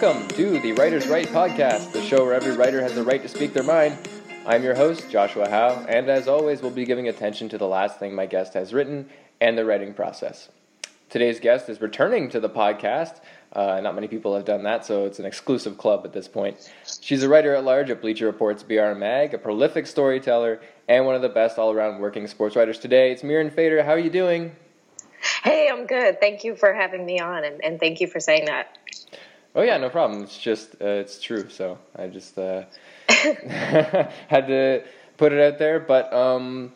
Welcome to the Writer's Right podcast, the show where every writer has the right to speak their mind. I'm your host, Joshua Howe, and as always, we'll be giving attention to the last thing my guest has written and the writing process. Today's guest is returning to the podcast. Uh, not many people have done that, so it's an exclusive club at this point. She's a writer at large at Bleacher Report's BR Mag, a prolific storyteller, and one of the best all around working sports writers today. It's Mirin Fader. How are you doing? Hey, I'm good. Thank you for having me on, and, and thank you for saying that. Oh yeah, no problem. It's just uh, it's true. So I just uh, had to put it out there. But um,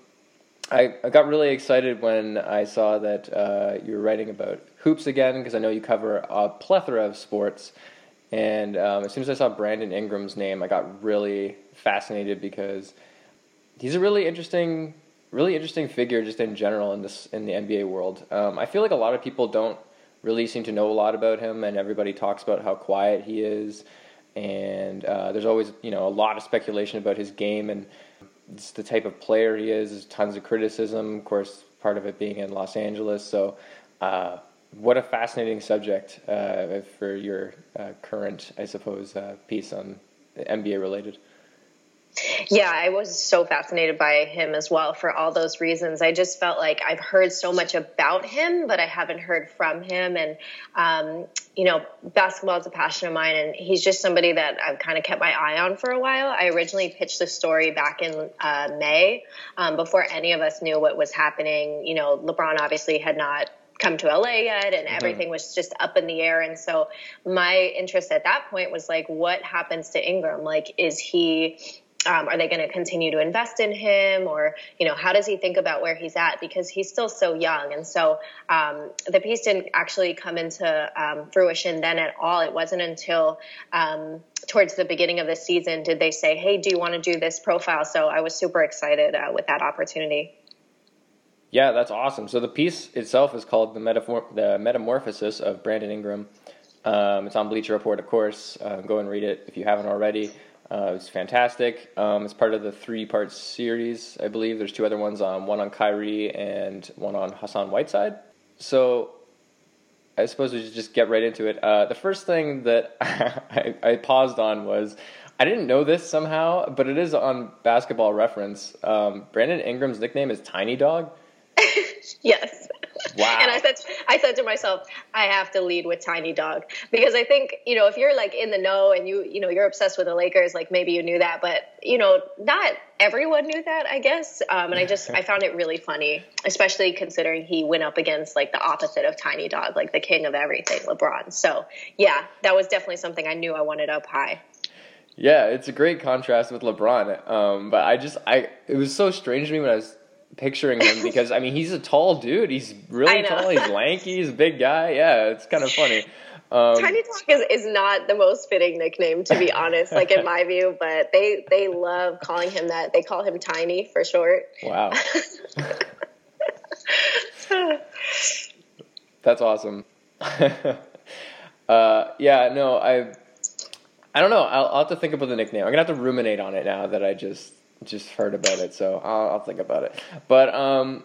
I, I got really excited when I saw that uh, you were writing about hoops again because I know you cover a plethora of sports. And um, as soon as I saw Brandon Ingram's name, I got really fascinated because he's a really interesting, really interesting figure just in general in this in the NBA world. Um, I feel like a lot of people don't really seem to know a lot about him, and everybody talks about how quiet he is. And uh, there's always, you know, a lot of speculation about his game and it's the type of player he is. There's tons of criticism, of course, part of it being in Los Angeles. So, uh, what a fascinating subject uh, for your uh, current, I suppose, uh, piece on NBA related. Yeah, I was so fascinated by him as well for all those reasons. I just felt like I've heard so much about him, but I haven't heard from him. And, um, you know, basketball is a passion of mine, and he's just somebody that I've kind of kept my eye on for a while. I originally pitched the story back in uh, May um, before any of us knew what was happening. You know, LeBron obviously had not come to LA yet and mm-hmm. everything was just up in the air and so my interest at that point was like what happens to Ingram like is he um, are they going to continue to invest in him? Or you know how does he think about where he's at? Because he's still so young. And so um, the piece didn't actually come into um, fruition then at all. It wasn't until um, towards the beginning of the season did they say hey do you want to do this profile? So i was super excited uh, with that opportunity. Yeah that's awesome. So the piece itself is called the, Metafor- the metamorphosis of brandon ingram. Um, it's on bleacher report of course. Uh, go and read it if you haven't already uh, it was fantastic. Um, it's part of the three-part series, I believe. There's two other ones, um, one on Kyrie and one on Hassan Whiteside. So I suppose we should just get right into it. Uh, the first thing that I, I, paused on was I didn't know this somehow, but it is on Basketball Reference. Um, Brandon Ingram's nickname is Tiny Dog. yes. Wow. And I said, I said to myself, I have to lead with Tiny Dog because I think you know if you're like in the know and you you know you're obsessed with the Lakers, like maybe you knew that, but you know not everyone knew that, I guess. Um, and I just I found it really funny, especially considering he went up against like the opposite of Tiny Dog, like the king of everything, LeBron. So yeah, that was definitely something I knew I wanted up high. Yeah, it's a great contrast with LeBron. Um, but I just I it was so strange to me when I was picturing him because I mean he's a tall dude. He's really tall. He's lanky. He's a big guy. Yeah, it's kind of funny. Um, Tiny Dog is, is not the most fitting nickname to be honest, like in my view, but they they love calling him that. They call him Tiny for short. Wow. That's awesome. uh, yeah, no, I I don't know. I'll, I'll have to think about the nickname. I'm gonna have to ruminate on it now that I just just heard about it, so I'll, I'll think about it. But um,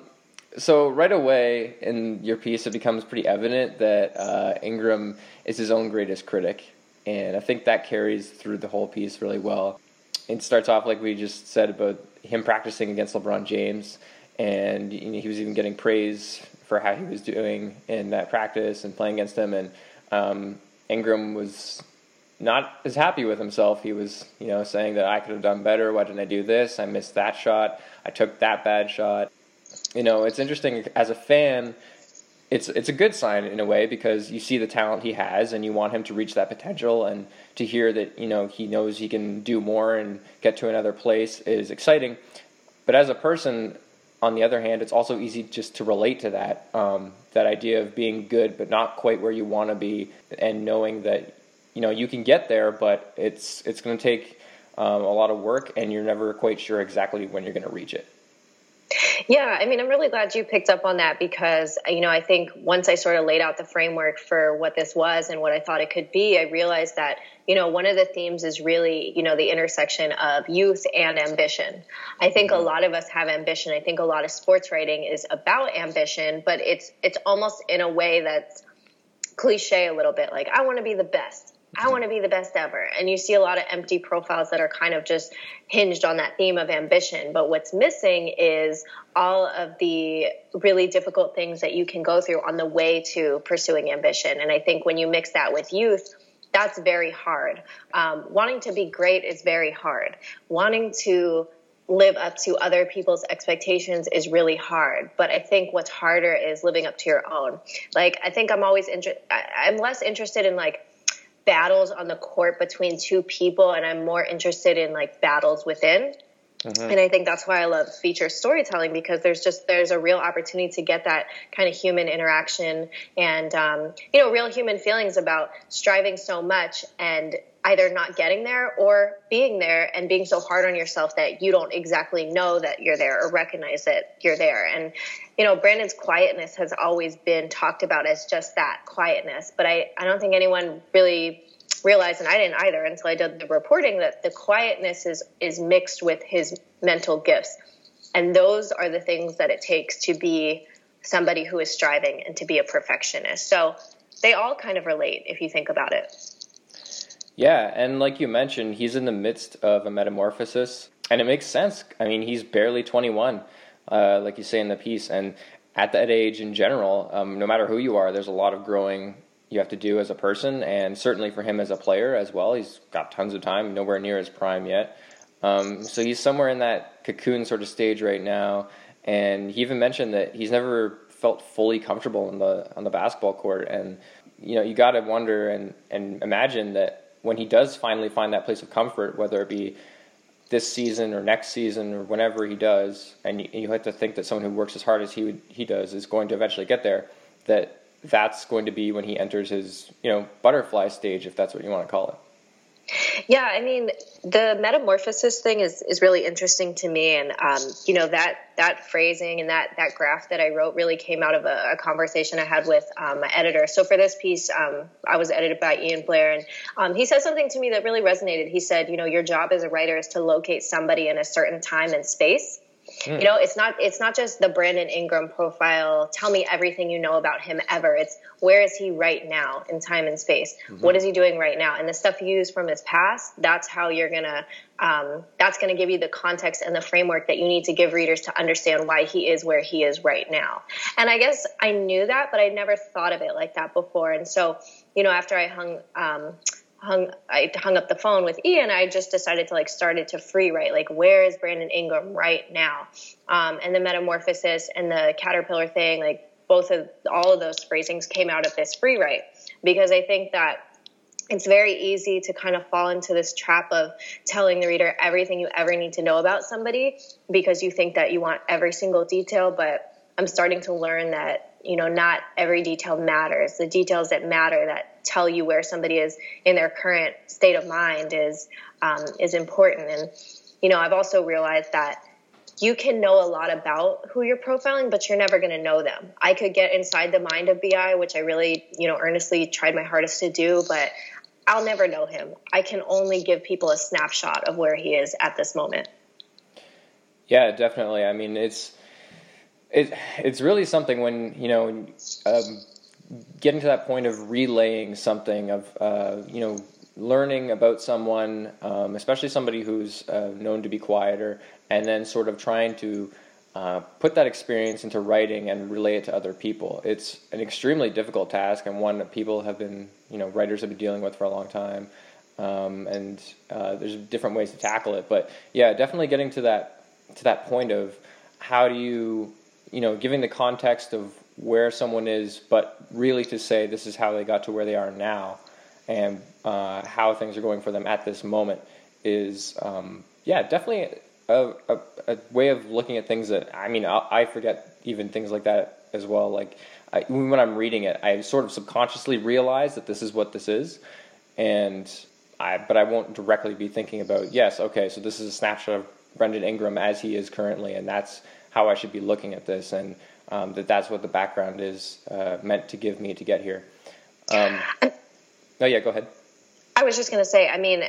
so right away in your piece, it becomes pretty evident that uh, Ingram is his own greatest critic, and I think that carries through the whole piece really well. It starts off like we just said about him practicing against LeBron James, and you know, he was even getting praise for how he was doing in that practice and playing against him. And um, Ingram was not as happy with himself. He was, you know, saying that I could have done better. Why didn't I do this? I missed that shot. I took that bad shot. You know, it's interesting as a fan. It's it's a good sign in a way because you see the talent he has and you want him to reach that potential and to hear that you know he knows he can do more and get to another place is exciting. But as a person, on the other hand, it's also easy just to relate to that um, that idea of being good but not quite where you want to be and knowing that you know you can get there, but it's it's going to take um, a lot of work, and you're never quite sure exactly when you're going to reach it. Yeah, I mean, I'm really glad you picked up on that because, you know, I think once I sort of laid out the framework for what this was and what I thought it could be, I realized that, you know, one of the themes is really, you know, the intersection of youth and ambition. I think mm-hmm. a lot of us have ambition. I think a lot of sports writing is about ambition, but it's it's almost in a way that's cliche a little bit like I want to be the best I want to be the best ever. And you see a lot of empty profiles that are kind of just hinged on that theme of ambition. But what's missing is all of the really difficult things that you can go through on the way to pursuing ambition. And I think when you mix that with youth, that's very hard. Um, wanting to be great is very hard. Wanting to live up to other people's expectations is really hard. But I think what's harder is living up to your own. Like, I think I'm always interested, I'm less interested in like, battles on the court between two people and I'm more interested in like battles within. Mm-hmm. And I think that's why I love feature storytelling because there's just there's a real opportunity to get that kind of human interaction and um, you know real human feelings about striving so much and either not getting there or being there and being so hard on yourself that you don't exactly know that you're there or recognize that you're there. And you know, Brandon's quietness has always been talked about as just that quietness, but I I don't think anyone really realized, and I didn't either until I did the reporting, that the quietness is is mixed with his mental gifts, and those are the things that it takes to be somebody who is striving and to be a perfectionist. So they all kind of relate if you think about it. Yeah, and like you mentioned, he's in the midst of a metamorphosis, and it makes sense. I mean, he's barely 21, uh, like you say in the piece, and at that age in general, um, no matter who you are, there's a lot of growing you have to do as a person, and certainly for him as a player as well. He's got tons of time, nowhere near his prime yet. Um, so he's somewhere in that cocoon sort of stage right now, and he even mentioned that he's never felt fully comfortable on the on the basketball court, and you know you got to wonder and and imagine that when he does finally find that place of comfort, whether it be this season or next season or whenever he does, and you, you have to think that someone who works as hard as he would, he does is going to eventually get there. That that's going to be when he enters his you know butterfly stage, if that's what you want to call it. Yeah, I mean, the metamorphosis thing is, is really interesting to me, and um, you know that that phrasing and that that graph that I wrote really came out of a, a conversation I had with um, my editor. So for this piece, um, I was edited by Ian Blair, and um, he said something to me that really resonated. He said, you know, your job as a writer is to locate somebody in a certain time and space Mm. You know, it's not it's not just the Brandon Ingram profile. Tell me everything you know about him ever. It's where is he right now in time and space? Mm-hmm. What is he doing right now? And the stuff you use from his past. That's how you're gonna. Um, that's going to give you the context and the framework that you need to give readers to understand why he is where he is right now. And I guess I knew that, but I never thought of it like that before. And so, you know, after I hung. Um, hung I hung up the phone with Ian, I just decided to like started to free write like where is Brandon Ingram right now, um, and the metamorphosis and the caterpillar thing like both of all of those phrasings came out of this free write. Because I think that it's very easy to kind of fall into this trap of telling the reader everything you ever need to know about somebody because you think that you want every single detail. But I'm starting to learn that you know not every detail matters. The details that matter that tell you where somebody is in their current state of mind is um, is important. And you know i've also realized that you can know a lot about who you're profiling but you're never going to know them. I could get inside the mind of BI which i really you know earnestly tried my hardest to do but i'll never know him. I can only give people a snapshot of where he is at this moment. Yeah definitely. I mean it's it, it's really something when you know um, getting to that point of relaying something of uh, you know learning about someone, um, especially somebody who's uh, known to be quieter, and then sort of trying to uh, put that experience into writing and relay it to other people. It's an extremely difficult task and one that people have been, you know, writers have been dealing with for a long time. Um, and uh, there's different ways to tackle it, but yeah, definitely getting to that to that point of how do you you know, giving the context of where someone is, but really to say this is how they got to where they are now and uh, how things are going for them at this moment is, um, yeah, definitely a, a, a, way of looking at things that, I mean, I, I forget even things like that as well. Like, I, when I'm reading it, I sort of subconsciously realize that this is what this is. And I, but I won't directly be thinking about, yes, okay, so this is a snapshot of Brandon Ingram as he is currently, and that's how I should be looking at this, and um, that that's what the background is uh, meant to give me to get here. Um, oh yeah, go ahead. I was just going to say, I mean,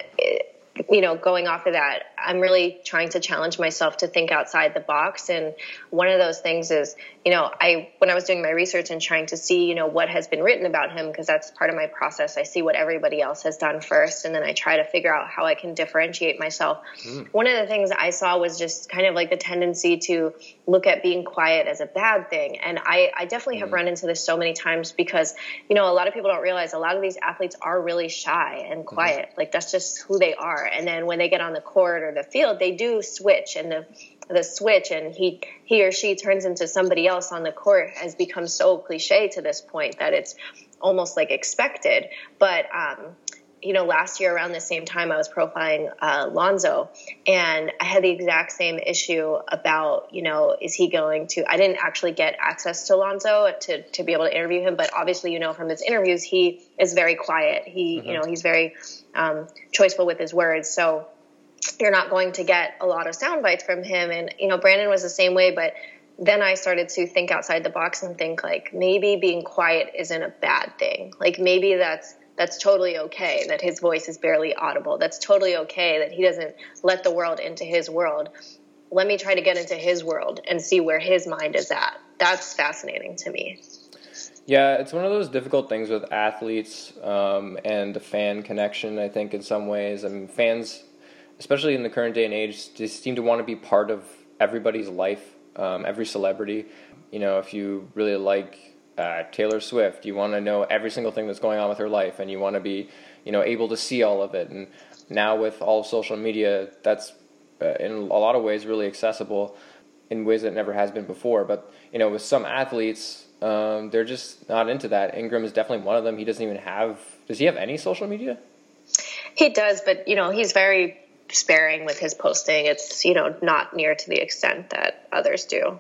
you know, going off of that, I'm really trying to challenge myself to think outside the box. And one of those things is, you know, I when I was doing my research and trying to see, you know, what has been written about him, because that's part of my process. I see what everybody else has done first, and then I try to figure out how I can differentiate myself. Mm. One of the things I saw was just kind of like the tendency to look at being quiet as a bad thing, and I, I definitely have mm. run into this so many times because, you know, a lot of people don't realize a lot of these athletes are really shy and mm-hmm. quiet. Mm-hmm. Like that's just who they are. And then when they get on the court or the field, they do switch and the the switch and he he or she turns into somebody else on the court has become so cliche to this point that it's almost like expected. But um, you know, last year around the same time, I was profiling uh, Lonzo, and I had the exact same issue about, you know, is he going to? I didn't actually get access to Lonzo to to be able to interview him, but obviously, you know, from his interviews, he is very quiet. He, mm-hmm. you know, he's very um, choiceful with his words. So you're not going to get a lot of sound bites from him. And you know, Brandon was the same way, but then I started to think outside the box and think like maybe being quiet isn't a bad thing. Like maybe that's that's totally okay that his voice is barely audible. That's totally okay that he doesn't let the world into his world. Let me try to get into his world and see where his mind is at. That's fascinating to me. Yeah, it's one of those difficult things with athletes um, and the fan connection. I think in some ways, I mean, fans, especially in the current day and age, just seem to want to be part of everybody's life, um, every celebrity. You know, if you really like uh, Taylor Swift. You want to know every single thing that's going on with her life, and you want to be, you know, able to see all of it. And now with all of social media, that's uh, in a lot of ways really accessible in ways that never has been before. But you know, with some athletes, um, they're just not into that. Ingram is definitely one of them. He doesn't even have. Does he have any social media? He does, but you know, he's very sparing with his posting. It's you know not near to the extent that others do.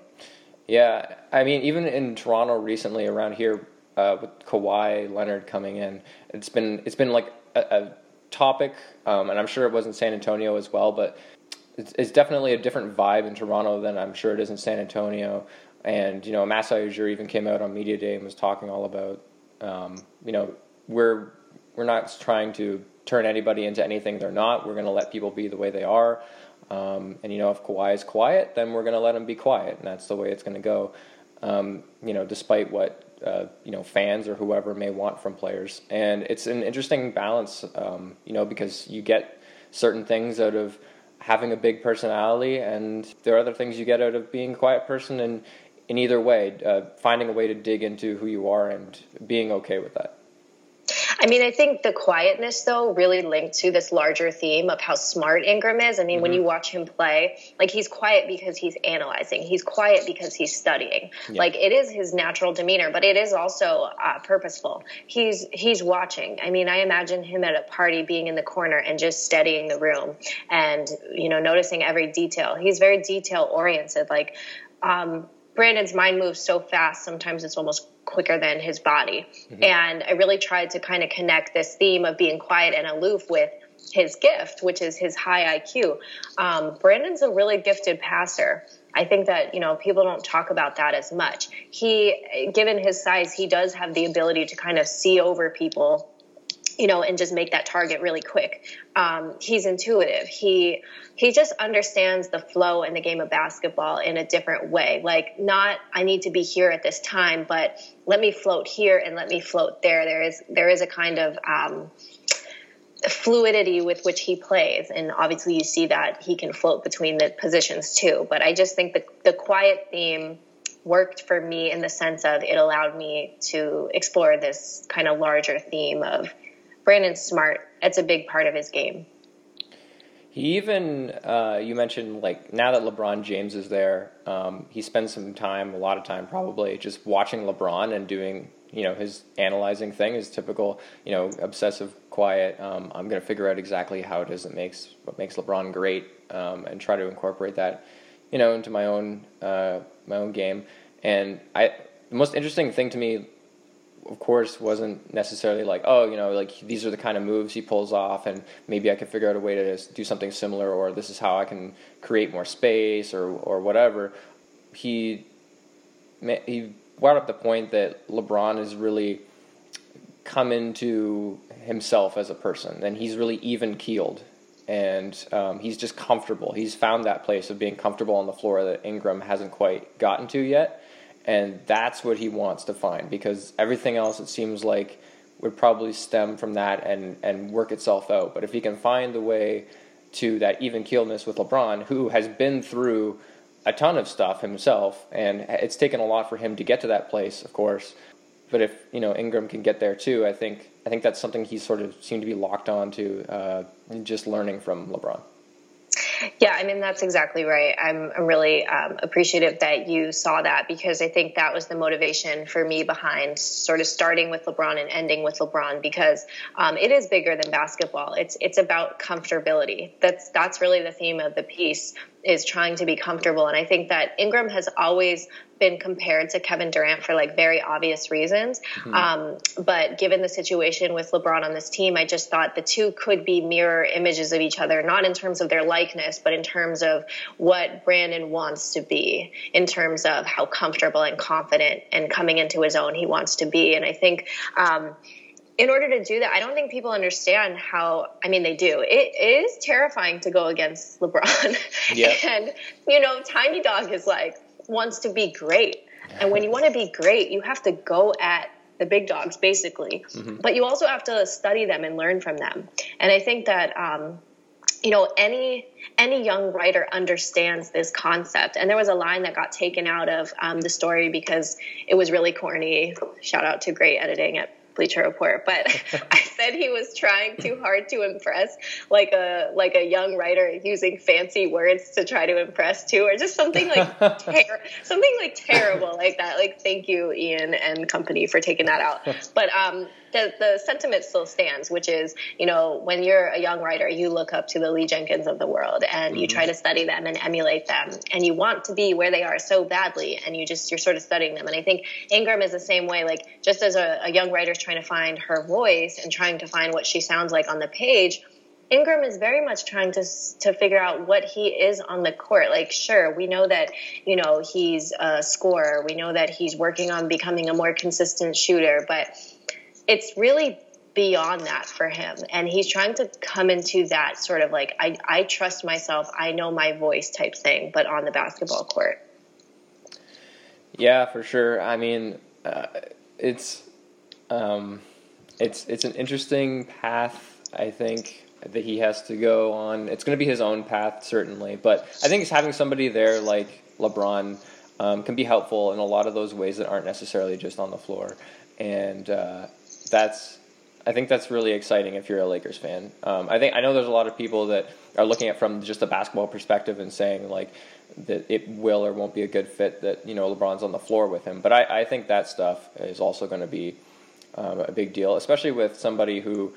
Yeah, I mean, even in Toronto recently, around here uh, with Kawhi Leonard coming in, it's been it's been like a, a topic, um, and I'm sure it was in San Antonio as well. But it's, it's, definitely a different vibe in Toronto than I'm sure it is in San Antonio. And you know, Masai even came out on media day and was talking all about, um, you know, we're we're not trying to turn anybody into anything they're not. We're going to let people be the way they are. Um, and you know, if Kawhi is quiet, then we're going to let him be quiet, and that's the way it's going to go. Um, you know, despite what uh, you know fans or whoever may want from players, and it's an interesting balance. Um, you know, because you get certain things out of having a big personality, and there are other things you get out of being a quiet person. And in either way, uh, finding a way to dig into who you are and being okay with that. I mean, I think the quietness, though, really linked to this larger theme of how smart Ingram is. I mean, mm-hmm. when you watch him play, like he's quiet because he's analyzing, he's quiet because he's studying. Yeah. Like it is his natural demeanor, but it is also uh, purposeful. He's he's watching. I mean, I imagine him at a party being in the corner and just studying the room and you know noticing every detail. He's very detail oriented. Like um, Brandon's mind moves so fast, sometimes it's almost quicker than his body. Mm-hmm. And I really tried to kind of connect this theme of being quiet and aloof with his gift, which is his high IQ. Um, Brandon's a really gifted passer. I think that you know people don't talk about that as much. He, given his size, he does have the ability to kind of see over people you know, and just make that target really quick. Um, he's intuitive. He he just understands the flow in the game of basketball in a different way. Like not I need to be here at this time, but let me float here and let me float there. There is there is a kind of um, fluidity with which he plays, and obviously you see that he can float between the positions too. But I just think the the quiet theme worked for me in the sense of it allowed me to explore this kind of larger theme of Brandon's smart. It's a big part of his game. He even, uh, you mentioned like now that LeBron James is there, um, he spends some time, a lot of time probably, just watching LeBron and doing, you know, his analyzing thing, his typical, you know, obsessive, quiet. Um, I'm going to figure out exactly how it is that makes what makes LeBron great, um, and try to incorporate that, you know, into my own uh, my own game. And I, the most interesting thing to me of course, wasn't necessarily like, oh, you know, like these are the kind of moves he pulls off, and maybe I could figure out a way to do something similar, or this is how I can create more space, or or whatever. He he brought up the point that LeBron has really come into himself as a person, and he's really even keeled and um, he's just comfortable. He's found that place of being comfortable on the floor that Ingram hasn't quite gotten to yet, and that's what he wants to find because everything else it seems like would probably stem from that and and work itself out. But if he can find the way to that even keelness with LeBron, who has been through a ton of stuff himself, and it's taken a lot for him to get to that place, of course. But if you know Ingram can get there too, I think I think that's something he sort of seemed to be locked on to, uh, just learning from LeBron. Yeah, I mean, that's exactly right. I'm, I'm really um, appreciative that you saw that because I think that was the motivation for me behind sort of starting with LeBron and ending with LeBron because um, it is bigger than basketball. It's it's about comfortability. That's that's really the theme of the piece is trying to be comfortable. And I think that Ingram has always been compared to Kevin Durant for like very obvious reasons. Mm-hmm. Um, but given the situation with LeBron on this team, I just thought the two could be mirror images of each other, not in terms of their likeness, but in terms of what Brandon wants to be, in terms of how comfortable and confident and coming into his own he wants to be. And I think, um, in order to do that, I don't think people understand how. I mean, they do. It, it is terrifying to go against LeBron, yeah. and you know, Tiny Dog is like wants to be great, and when you want to be great, you have to go at the big dogs, basically. Mm-hmm. But you also have to study them and learn from them. And I think that. Um, you know any any young writer understands this concept and there was a line that got taken out of um, the story because it was really corny shout out to great editing at Bleacher Report, but I said he was trying too hard to impress, like a like a young writer using fancy words to try to impress too, or just something like ter- something like terrible like that. Like thank you, Ian and company for taking that out. But um, the, the sentiment still stands, which is, you know, when you're a young writer, you look up to the Lee Jenkins of the world and mm-hmm. you try to study them and emulate them and you want to be where they are so badly and you just, you're sort of studying them. And I think Ingram is the same way, like just as a, a young writer is trying to find her voice and trying to find what she sounds like on the page, Ingram is very much trying to to figure out what he is on the court. Like, sure, we know that you know he's a scorer. We know that he's working on becoming a more consistent shooter, but it's really beyond that for him. And he's trying to come into that sort of like I, I trust myself i know my voice type thing but on the basketball court. Yeah for sure. I mean uh, it's um, it's it's an interesting path i think that he has to go on. It's going to be his own path certainly but i think it's having somebody there like lebron um, can be helpful in a lot of those ways that aren't necessarily just on the floor. And uh, that's I think that's really exciting if you're a Lakers fan. Um, I think I know there's a lot of people that are looking at from just a basketball perspective and saying like that it will or won't be a good fit that you know LeBron's on the floor with him. But I, I think that stuff is also going to be um, a big deal, especially with somebody who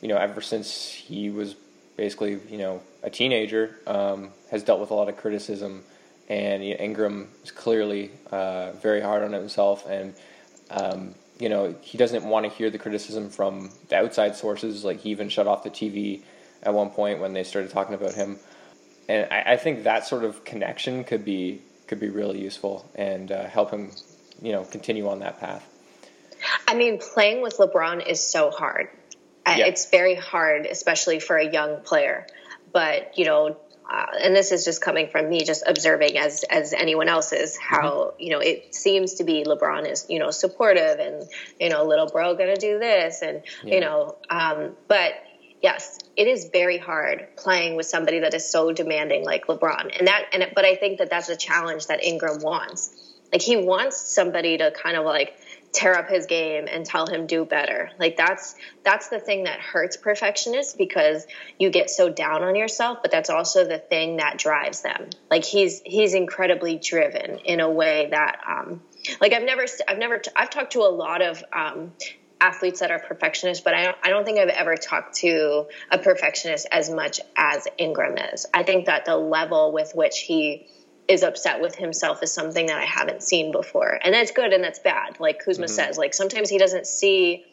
you know ever since he was basically you know a teenager um, has dealt with a lot of criticism, and you know, Ingram is clearly uh, very hard on himself and. Um, you know, he doesn't want to hear the criticism from the outside sources. Like he even shut off the TV at one point when they started talking about him. And I, I think that sort of connection could be could be really useful and uh, help him, you know, continue on that path. I mean, playing with LeBron is so hard. Yeah. It's very hard, especially for a young player. But you know, uh, and this is just coming from me just observing as as anyone else is how mm-hmm. you know it seems to be lebron is you know supportive and you know little bro gonna do this and yeah. you know um, but yes it is very hard playing with somebody that is so demanding like lebron and that and but i think that that's a challenge that ingram wants like he wants somebody to kind of like tear up his game and tell him do better. Like that's that's the thing that hurts perfectionists because you get so down on yourself, but that's also the thing that drives them. Like he's he's incredibly driven in a way that um like I've never I've never I've talked to a lot of um athletes that are perfectionists, but I don't, I don't think I've ever talked to a perfectionist as much as Ingram is. I think that the level with which he is upset with himself is something that I haven't seen before. And that's good and that's bad. Like Kuzma mm-hmm. says, like sometimes he doesn't see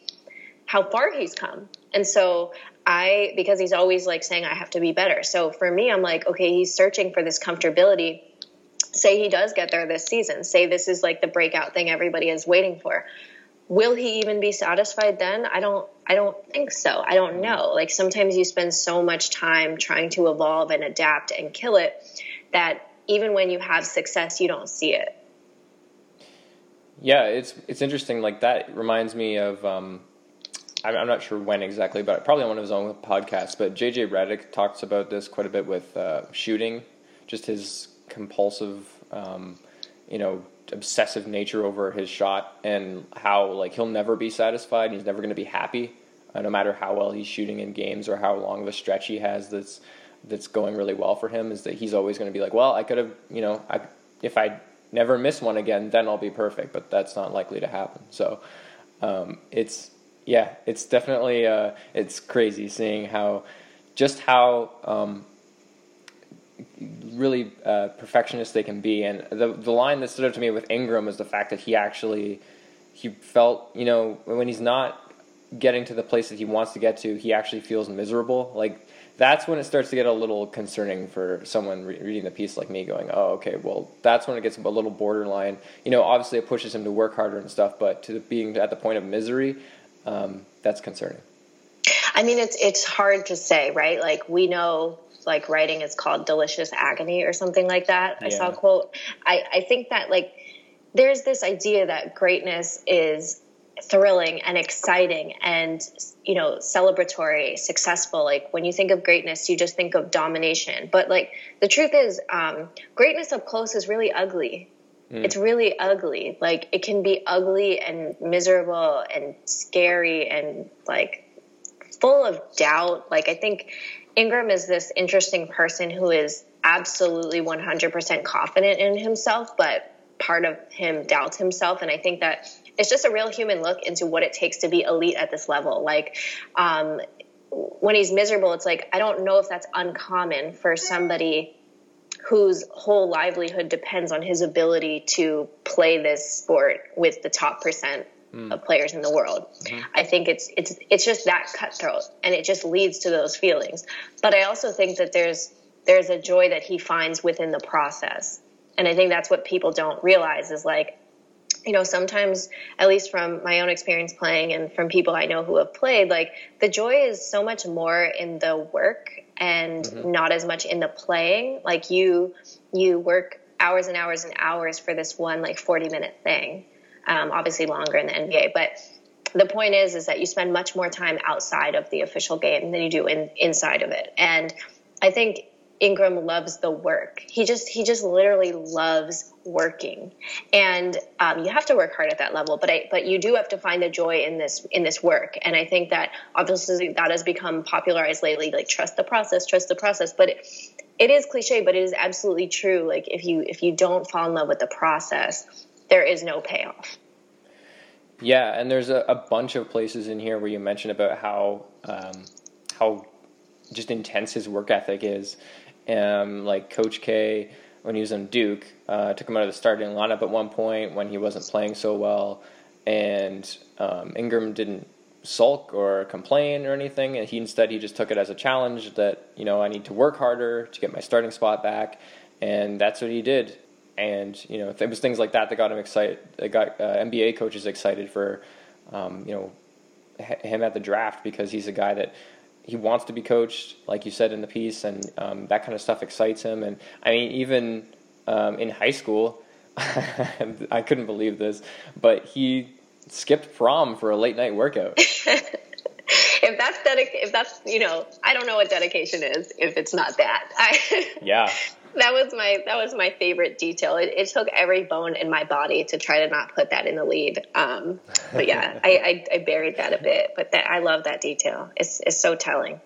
how far he's come. And so I, because he's always like saying, I have to be better. So for me, I'm like, okay, he's searching for this comfortability. Say he does get there this season. Say this is like the breakout thing everybody is waiting for. will he even be satisfied then? I don't I don't think so. I don't know. Like sometimes you spend so much time trying to evolve and adapt and kill it that even when you have success, you don't see it. Yeah, it's it's interesting. Like that reminds me of. Um, I'm not sure when exactly, but probably on one of his own podcasts. But JJ Redick talks about this quite a bit with uh, shooting, just his compulsive, um, you know, obsessive nature over his shot, and how like he'll never be satisfied. And he's never going to be happy, uh, no matter how well he's shooting in games or how long of a stretch he has that's that's going really well for him. Is that he's always going to be like, well, I could have, you know, I if I never miss one again, then I'll be perfect. But that's not likely to happen. So um, it's yeah, it's definitely uh, it's crazy seeing how just how um, really uh, perfectionist they can be. And the the line that stood out to me with Ingram is the fact that he actually he felt you know when he's not getting to the place that he wants to get to, he actually feels miserable. Like that's when it starts to get a little concerning for someone re- reading the piece like me going oh okay well that's when it gets a little borderline. You know obviously it pushes him to work harder and stuff but to being at the point of misery um, that's concerning. I mean it's it's hard to say right? Like we know like writing is called delicious agony or something like that yeah. i saw a quote. I, I think that like there's this idea that greatness is thrilling and exciting and you know celebratory successful. Like when you think of greatness you just think of domination. But like the truth is um, greatness up close is really ugly. Mm. it's really ugly. Like it can be ugly and miserable and scary and like full of doubt. Like i think ingram is this interesting person who is absolutely 100% confident in himself but part of him doubts himself. And i think that it's just a real human look into what it takes to be elite at this level. Like, um, when he's miserable, it's like, I don't know if that's uncommon for somebody whose whole livelihood depends on his ability to play this sport with the top percent mm. of players in the world. Mm-hmm. I think it's it's it's just that cutthroat and it just leads to those feelings. But I also think that there's there's a joy that he finds within the process. And I think that's what people don't realize is like you know, sometimes, at least from my own experience playing and from people I know who have played, like the joy is so much more in the work and mm-hmm. not as much in the playing. Like you, you work hours and hours and hours for this one like 40 minute thing. Um, obviously longer in the NBA, but the point is, is that you spend much more time outside of the official game than you do in, inside of it. And I think Ingram loves the work. He just he just literally loves working, and um, you have to work hard at that level. But I but you do have to find the joy in this in this work. And I think that obviously that has become popularized lately. Like trust the process, trust the process. But it, it is cliche, but it is absolutely true. Like if you if you don't fall in love with the process, there is no payoff. Yeah, and there's a, a bunch of places in here where you mentioned about how um, how just intense his work ethic is um, like Coach K when he was in Duke uh, took him out of the starting lineup at one point when he wasn't playing so well, and um, Ingram didn't sulk or complain or anything, and he instead he just took it as a challenge that you know I need to work harder to get my starting spot back, and that's what he did. And you know it was things like that that got him excited. That got uh, NBA coaches excited for um, you know him at the draft because he's a guy that he wants to be coached, like you said in the piece, and um, that kind of stuff excites him. And I mean, even um, in high school, I couldn't believe this, but he skipped prom for a late night workout. if that's dedic- if that's you know, I don't know what dedication is if it's not that. I yeah that was my that was my favorite detail. It, it, took every bone in my body to try to not put that in the lead. Um, but yeah, I, I, I, buried that a bit. But that I love that detail. It's it's so telling.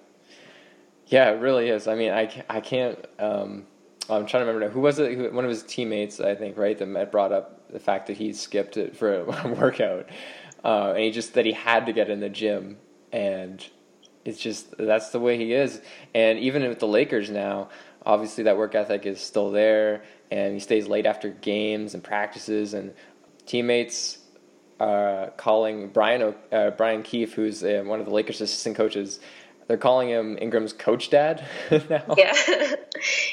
Yeah, it really is. I mean, I I can't. Um, I'm trying to remember now. Who was it? Who, one of his teammates, I think, right? That brought up the fact that he skipped it for a workout, uh, and he just that he had to get in the gym, and it's just that's the way he is. And even with the Lakers now, obviously that work ethic is still there, and he stays late after games and practices, and teammates uh, calling Brian uh, Brian Keefe, who's uh, one of the Lakers' assistant coaches. They're calling him Ingram's coach dad now. Yeah,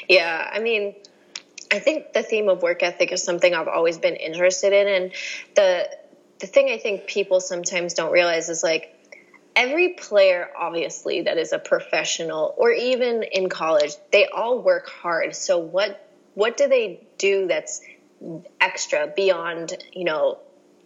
yeah. I mean, I think the theme of work ethic is something I've always been interested in, and the the thing I think people sometimes don't realize is like every player obviously that is a professional or even in college they all work hard so what what do they do that's extra beyond you know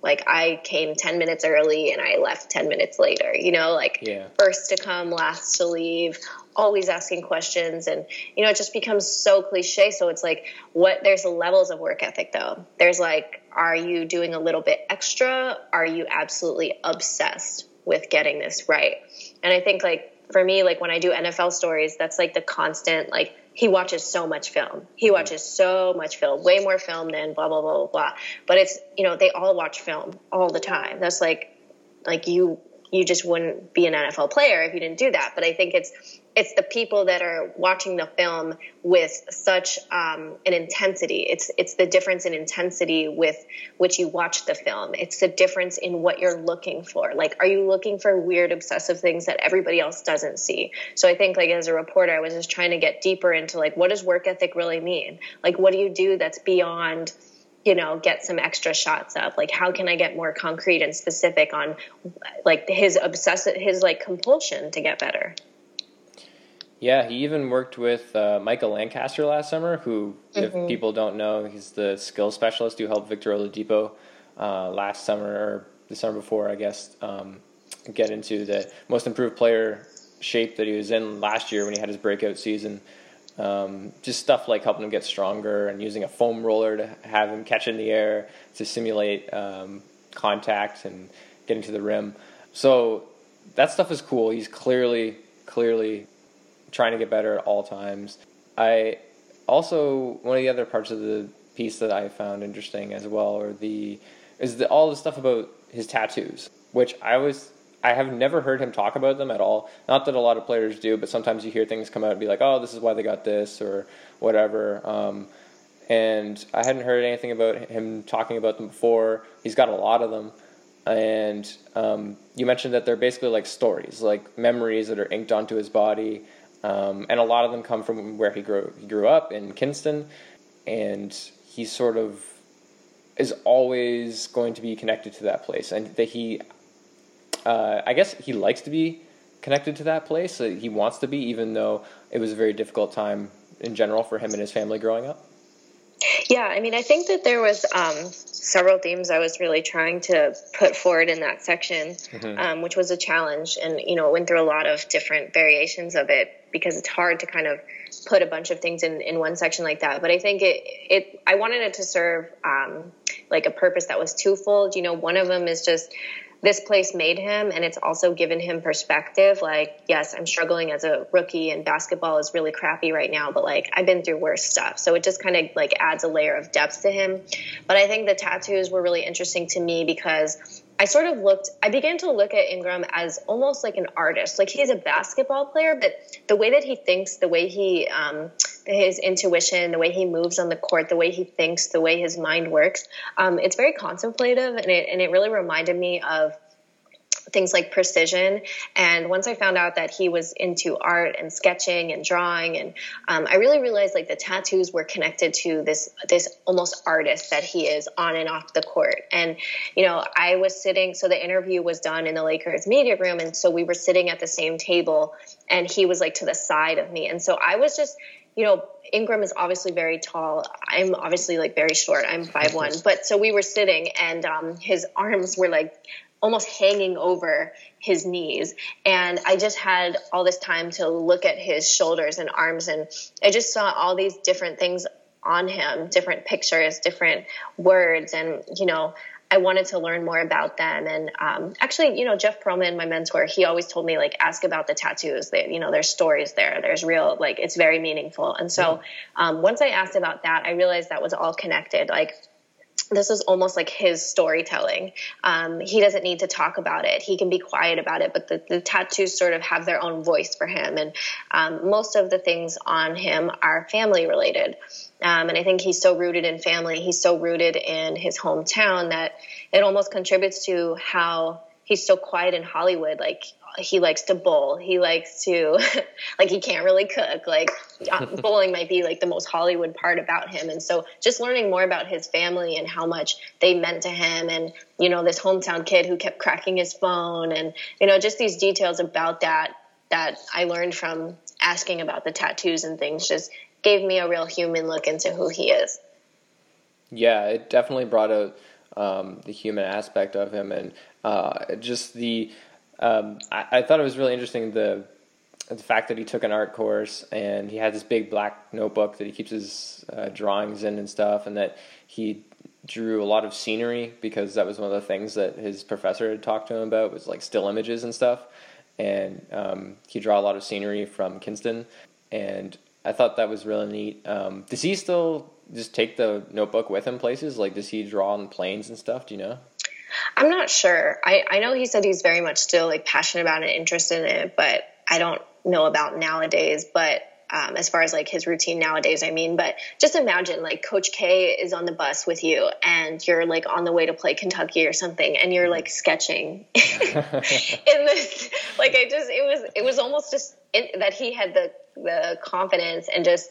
like I came 10 minutes early and I left 10 minutes later, you know, like yeah. first to come, last to leave, always asking questions. And, you know, it just becomes so cliche. So it's like, what, there's levels of work ethic though. There's like, are you doing a little bit extra? Are you absolutely obsessed with getting this right? And I think like for me, like when I do NFL stories, that's like the constant, like, he watches so much film. He mm-hmm. watches so much film, way more film than blah blah blah blah blah. But it's you know they all watch film all the time. That's like like you you just wouldn't be an NFL player if you didn't do that. But I think it's it's the people that are watching the film with such um, an intensity. It's it's the difference in intensity with which you watch the film. It's the difference in what you're looking for. Like, are you looking for weird, obsessive things that everybody else doesn't see? So I think, like as a reporter, I was just trying to get deeper into like what does work ethic really mean? Like, what do you do that's beyond you know get some extra shots up like how can i get more concrete and specific on like his obsessive his like compulsion to get better yeah, he even worked with uh, Michael Lancaster last summer, who, mm-hmm. if people don't know, he's the skill specialist who helped Victor Oladipo uh, last summer or the summer before, I guess, um, get into the most improved player shape that he was in last year when he had his breakout season. Um, just stuff like helping him get stronger and using a foam roller to have him catch in the air to simulate um, contact and getting to the rim. So that stuff is cool. He's clearly, clearly trying to get better at all times. I also one of the other parts of the piece that I found interesting as well, or the is the, all the stuff about his tattoos, which I was I have never heard him talk about them at all. Not that a lot of players do, but sometimes you hear things come out and be like, "Oh, this is why they got this" or whatever. Um, and I hadn't heard anything about him talking about them before. He's got a lot of them, and um, you mentioned that they're basically like stories, like memories that are inked onto his body um, and a lot of them come from where he grew he grew up in Kinston, and he sort of is always going to be connected to that place, and that he, uh, I guess, he likes to be connected to that place. he wants to be, even though it was a very difficult time in general for him and his family growing up. Yeah, I mean, I think that there was um, several themes I was really trying to put forward in that section, mm-hmm. um, which was a challenge, and you know, went through a lot of different variations of it because it's hard to kind of put a bunch of things in, in one section like that. But I think it, it I wanted it to serve um, like a purpose that was twofold. You know, one of them is just this place made him and it's also given him perspective like yes i'm struggling as a rookie and basketball is really crappy right now but like i've been through worse stuff so it just kind of like adds a layer of depth to him but i think the tattoos were really interesting to me because I sort of looked, I began to look at Ingram as almost like an artist. Like he's a basketball player, but the way that he thinks, the way he, um, his intuition, the way he moves on the court, the way he thinks, the way his mind works, um, it's very contemplative. And it, and it really reminded me of things like precision. And once I found out that he was into art and sketching and drawing, and um, I really realized like the tattoos were connected to this this almost artist that he is on and off the court. And you know, I was sitting. So the interview was done in the Lakers media room, and so we were sitting at the same table, and he was like to the side of me, and so I was just you know, Ingram is obviously very tall. I'm obviously like very short. I'm five one. But so we were sitting, and um, his arms were like almost hanging over his knees. And I just had all this time to look at his shoulders and arms, and I just saw all these different things on him, different pictures, different words, and you know. I wanted to learn more about them, and um, actually, you know, Jeff Pearlman, my mentor, he always told me like ask about the tattoos. They, you know, there's stories there. There's real, like it's very meaningful. And so, um, once I asked about that, I realized that was all connected. Like this is almost like his storytelling. Um, he doesn't need to talk about it. He can be quiet about it, but the, the tattoos sort of have their own voice for him. And um, most of the things on him are family related. Um, and I think he's so rooted in family. He's so rooted in his hometown that it almost contributes to how he's so quiet in Hollywood. Like he likes to bowl. He likes to, like, he can't really cook. Like, uh, bowling might be like the most Hollywood part about him. And so, just learning more about his family and how much they meant to him, and you know, this hometown kid who kept cracking his phone, and you know, just these details about that that I learned from asking about the tattoos and things just gave me a real human look into who he is. Yeah, it definitely brought out um, the human aspect of him, and uh, just the. Um, I, I, thought it was really interesting the the fact that he took an art course and he had this big black notebook that he keeps his uh, drawings in and stuff, and that he drew a lot of scenery because that was one of the things that his professor had talked to him about was like still images and stuff, and um, he drew a lot of scenery from Kinston, and I thought that was really neat. Um, does he still just take the notebook with him places? Like, does he draw on planes and stuff? Do you know? I'm not sure. I, I know he said he's very much still like passionate about it, interested in it, but I don't know about nowadays. But um, as far as like his routine nowadays, I mean, but just imagine like Coach K is on the bus with you and you're like on the way to play Kentucky or something and you're like sketching in this, like I just, it was, it was almost just in, that he had the, the confidence and just,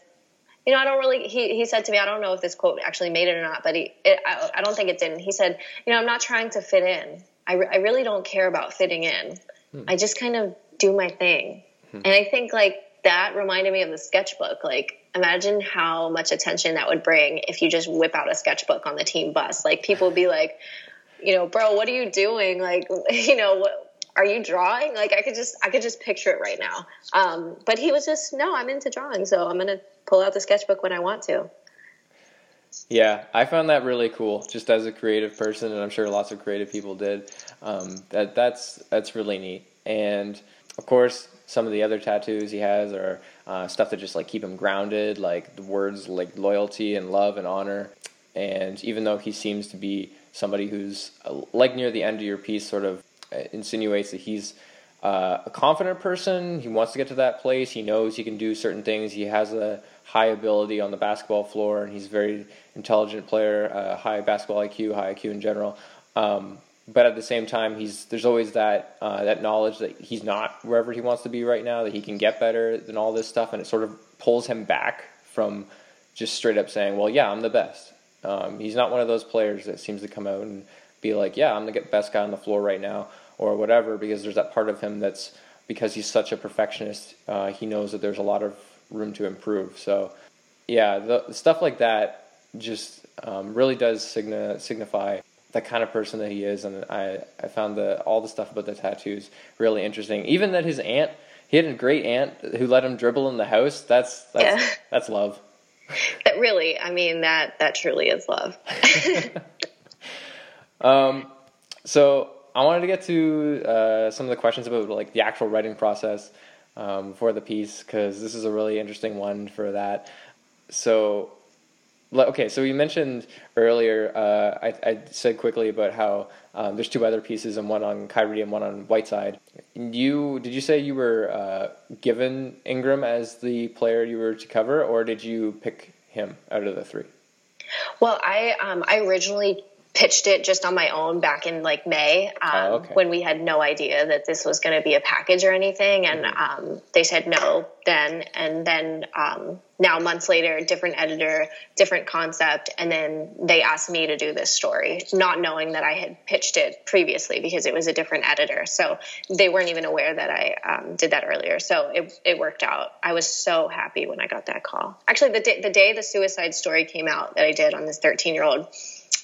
you know, I don't really, he, he said to me, I don't know if this quote actually made it or not, but he, it, I, I don't think it didn't. He said, you know, I'm not trying to fit in. I, re- I really don't care about fitting in. Hmm. I just kind of do my thing. Hmm. And I think like that reminded me of the sketchbook. Like, imagine how much attention that would bring if you just whip out a sketchbook on the team bus. Like, people would be like, you know, bro, what are you doing? Like, you know, what, are you drawing? Like, I could just, I could just picture it right now. Um, but he was just, no, I'm into drawing, so I'm gonna pull out the sketchbook when I want to. Yeah, I found that really cool, just as a creative person, and I'm sure lots of creative people did. Um, that that's that's really neat, and of course, some of the other tattoos he has are uh, stuff that just like keep him grounded, like the words like loyalty and love and honor. And even though he seems to be somebody who's uh, like near the end of your piece, sort of insinuates that he's uh, a confident person. He wants to get to that place. He knows he can do certain things. He has a high ability on the basketball floor, and he's a very intelligent player, uh, high basketball IQ, high IQ in general. Um, but at the same time, he's there's always that uh, that knowledge that he's not wherever he wants to be right now. That he can get better than all this stuff, and it sort of pulls him back from just straight up saying, "Well, yeah, I'm the best." Um, he's not one of those players that seems to come out and be like, "Yeah, I'm the best guy on the floor right now," or whatever, because there's that part of him that's because he's such a perfectionist. Uh, he knows that there's a lot of room to improve. So, yeah, the, stuff like that just um, really does signa- signify the kind of person that he is, and I, I found the all the stuff about the tattoos really interesting. Even that his aunt, he had a great aunt who let him dribble in the house. That's that's yeah. that's love. That really, I mean that that truly is love. um, so I wanted to get to uh, some of the questions about like the actual writing process um, for the piece because this is a really interesting one for that. So okay, so you mentioned earlier, uh, I, I, said quickly about how um, there's two other pieces, and one on Kyrie and one on Whiteside. You did you say you were uh, given Ingram as the player you were to cover, or did you pick him out of the three? Well, I um, I originally pitched it just on my own back in like May um, oh, okay. when we had no idea that this was going to be a package or anything. And mm-hmm. um, they said no then. And then um, now, months later, different editor, different concept. And then they asked me to do this story, not knowing that I had pitched it previously because it was a different editor. So they weren't even aware that I um, did that earlier. So it, it worked out. I was so happy when I got that call. Actually, the, day, the day the suicide story came out that I did on this 13 year old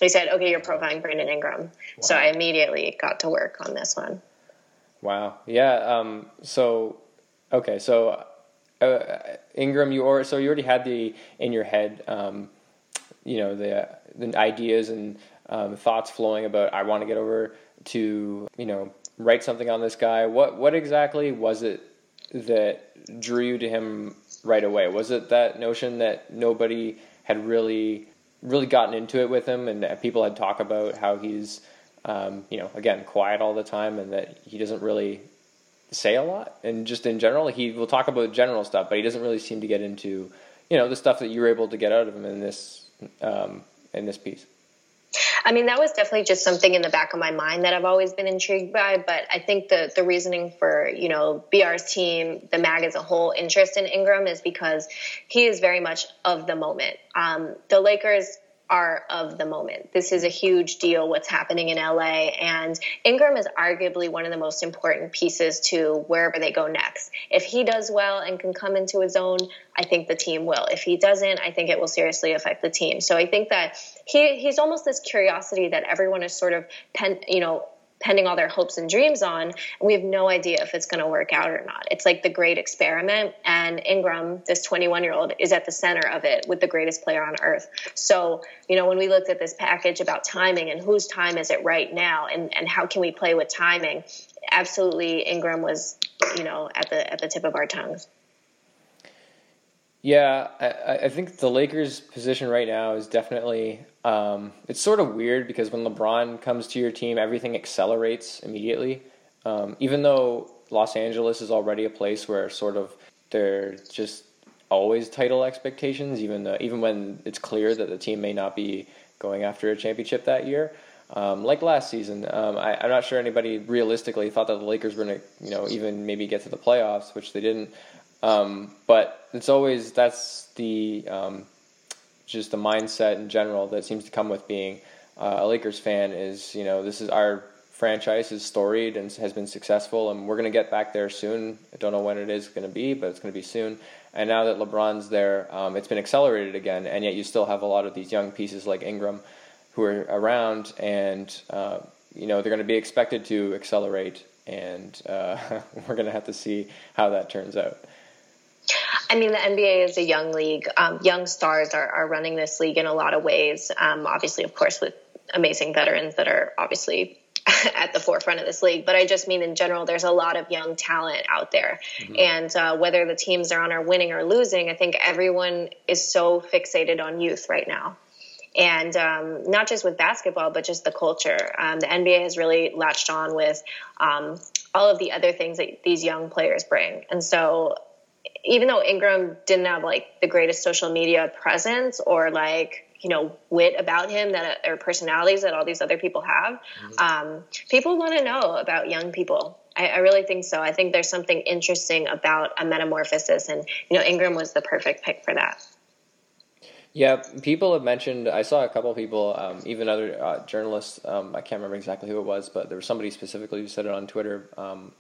they said, okay, you're profiling Brandon Ingram. Wow. So I immediately got to work on this one. Wow. Yeah. Um, so, okay. So, uh, Ingram, you or so you already had the in your head, um, you know, the the ideas and um, thoughts flowing about I want to get over to you know write something on this guy. What what exactly was it that drew you to him right away? Was it that notion that nobody had really really gotten into it with him, and people had talked about how he's, um, you know, again, quiet all the time, and that he doesn't really say a lot. And just in general, he will talk about general stuff, but he doesn't really seem to get into, you know, the stuff that you were able to get out of him in this um, in this piece. I mean, that was definitely just something in the back of my mind that I've always been intrigued by. But I think the the reasoning for you know BR's team, the mag as a whole, interest in Ingram is because he is very much of the moment. Um, the Lakers are of the moment. This is a huge deal what's happening in LA and Ingram is arguably one of the most important pieces to wherever they go next. If he does well and can come into his own, I think the team will. If he doesn't, I think it will seriously affect the team. So I think that he he's almost this curiosity that everyone is sort of pen, you know pending all their hopes and dreams on. We have no idea if it's going to work out or not. It's like the great experiment. And Ingram, this 21 year old, is at the center of it with the greatest player on earth. So, you know, when we looked at this package about timing and whose time is it right now and, and how can we play with timing, absolutely Ingram was, you know, at the at the tip of our tongues. Yeah, I, I think the Lakers' position right now is definitely um, it's sort of weird because when LeBron comes to your team, everything accelerates immediately. Um, even though Los Angeles is already a place where sort of they're just always title expectations, even though, even when it's clear that the team may not be going after a championship that year. Um, like last season, um, I, am not sure anybody realistically thought that the Lakers were going to, you know, even maybe get to the playoffs, which they didn't. Um, but it's always that's the um, just the mindset in general that seems to come with being uh, a Lakers fan. Is you know this is our franchise is storied and has been successful, and we're going to get back there soon. I don't know when it is going to be, but it's going to be soon. And now that LeBron's there, um, it's been accelerated again, and yet you still have a lot of these young pieces like Ingram who are around, and uh, you know they're going to be expected to accelerate, and uh, we're going to have to see how that turns out. I mean, the NBA is a young league. Um, young stars are, are running this league in a lot of ways. Um, obviously, of course, with amazing veterans that are obviously at the forefront of this league. But I just mean in general, there's a lot of young talent out there. Mm-hmm. And uh, whether the teams are on are winning or losing, I think everyone is so fixated on youth right now. And um, not just with basketball, but just the culture. Um, the NBA has really latched on with um, all of the other things that these young players bring. And so even though Ingram didn't have like the greatest social media presence or like you know wit about him that or personalities that all these other people have, mm-hmm. um, people want to know about young people. I, I, really think so. I think there's something interesting about a metamorphosis, and you know Ingram was the perfect pick for that. Yeah, people have mentioned. I saw a couple people, um, even other uh, journalists. Um, I can't remember exactly who it was, but there was somebody specifically who said it on Twitter um,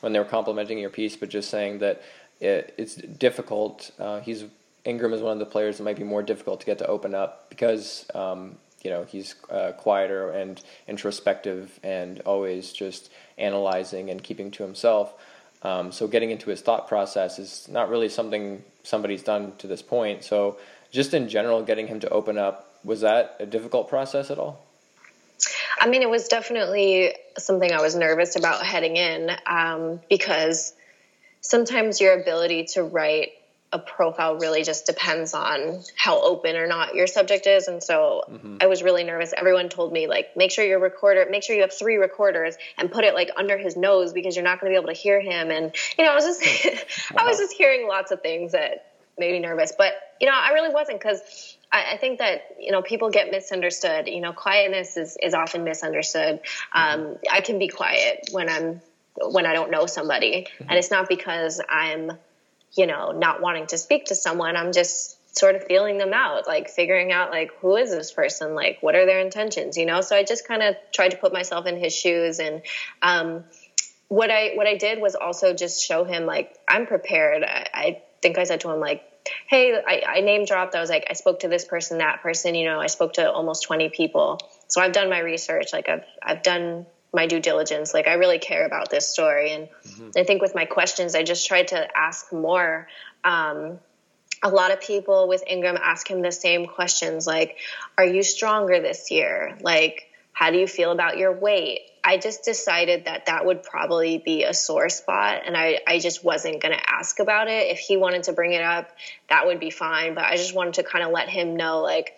when they were complimenting your piece, but just saying that it, it's difficult. Uh, he's Ingram is one of the players that might be more difficult to get to open up because um, you know he's uh, quieter and introspective and always just analyzing and keeping to himself. Um, so getting into his thought process is not really something somebody's done to this point. So just in general, getting him to open up was that a difficult process at all? I mean, it was definitely something I was nervous about heading in um, because sometimes your ability to write a profile really just depends on how open or not your subject is. And so mm-hmm. i was really nervous. Everyone told me like make sure your recorder make sure you have three recorders and put it like under his nose because you're not going to be able to hear him. And you know i was just wow. i was just hearing lots of things that made me nervous. But you know i really wasn't because I, I, think that you know people get misunderstood. You know quietness is, is often misunderstood. Mm-hmm. um, i can be quiet when i'm when I don't know somebody. Mm-hmm. And it's not because I'm, you know, not wanting to speak to someone. I'm just sort of feeling them out, like figuring out like who is this person, like what are their intentions, you know? So I just kind of tried to put myself in his shoes and um, what I what I did was also just show him like I'm prepared. I, I think I said to him like hey, I, I, name dropped. I was like, I spoke to this person, that person. You know, I spoke to almost 20 people. So I've done my research. Like I've I've done my due diligence. Like I really care about this story, and mm-hmm. I think with my questions, I just tried to ask more. Um, a lot of people with Ingram ask him the same questions, like, "Are you stronger this year?" Like, "How do you feel about your weight?" I just decided that that would probably be a sore spot, and I, I just wasn't going to ask about it. If he wanted to bring it up, that would be fine. But I just wanted to kind of let him know, like,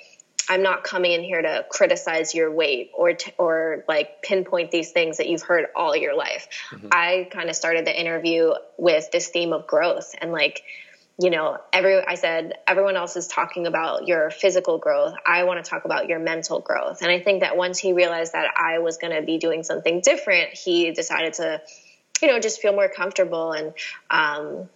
I'm not coming in here to criticize your weight or t- or like pinpoint these things that you've heard all your life. Mm-hmm. I kind of started the interview with this theme of growth and like you know, every I said everyone else is talking about your physical growth. I want to talk about your mental growth. And I think that once he realized that I was going to be doing something different, he decided to, you know, just feel more comfortable and um,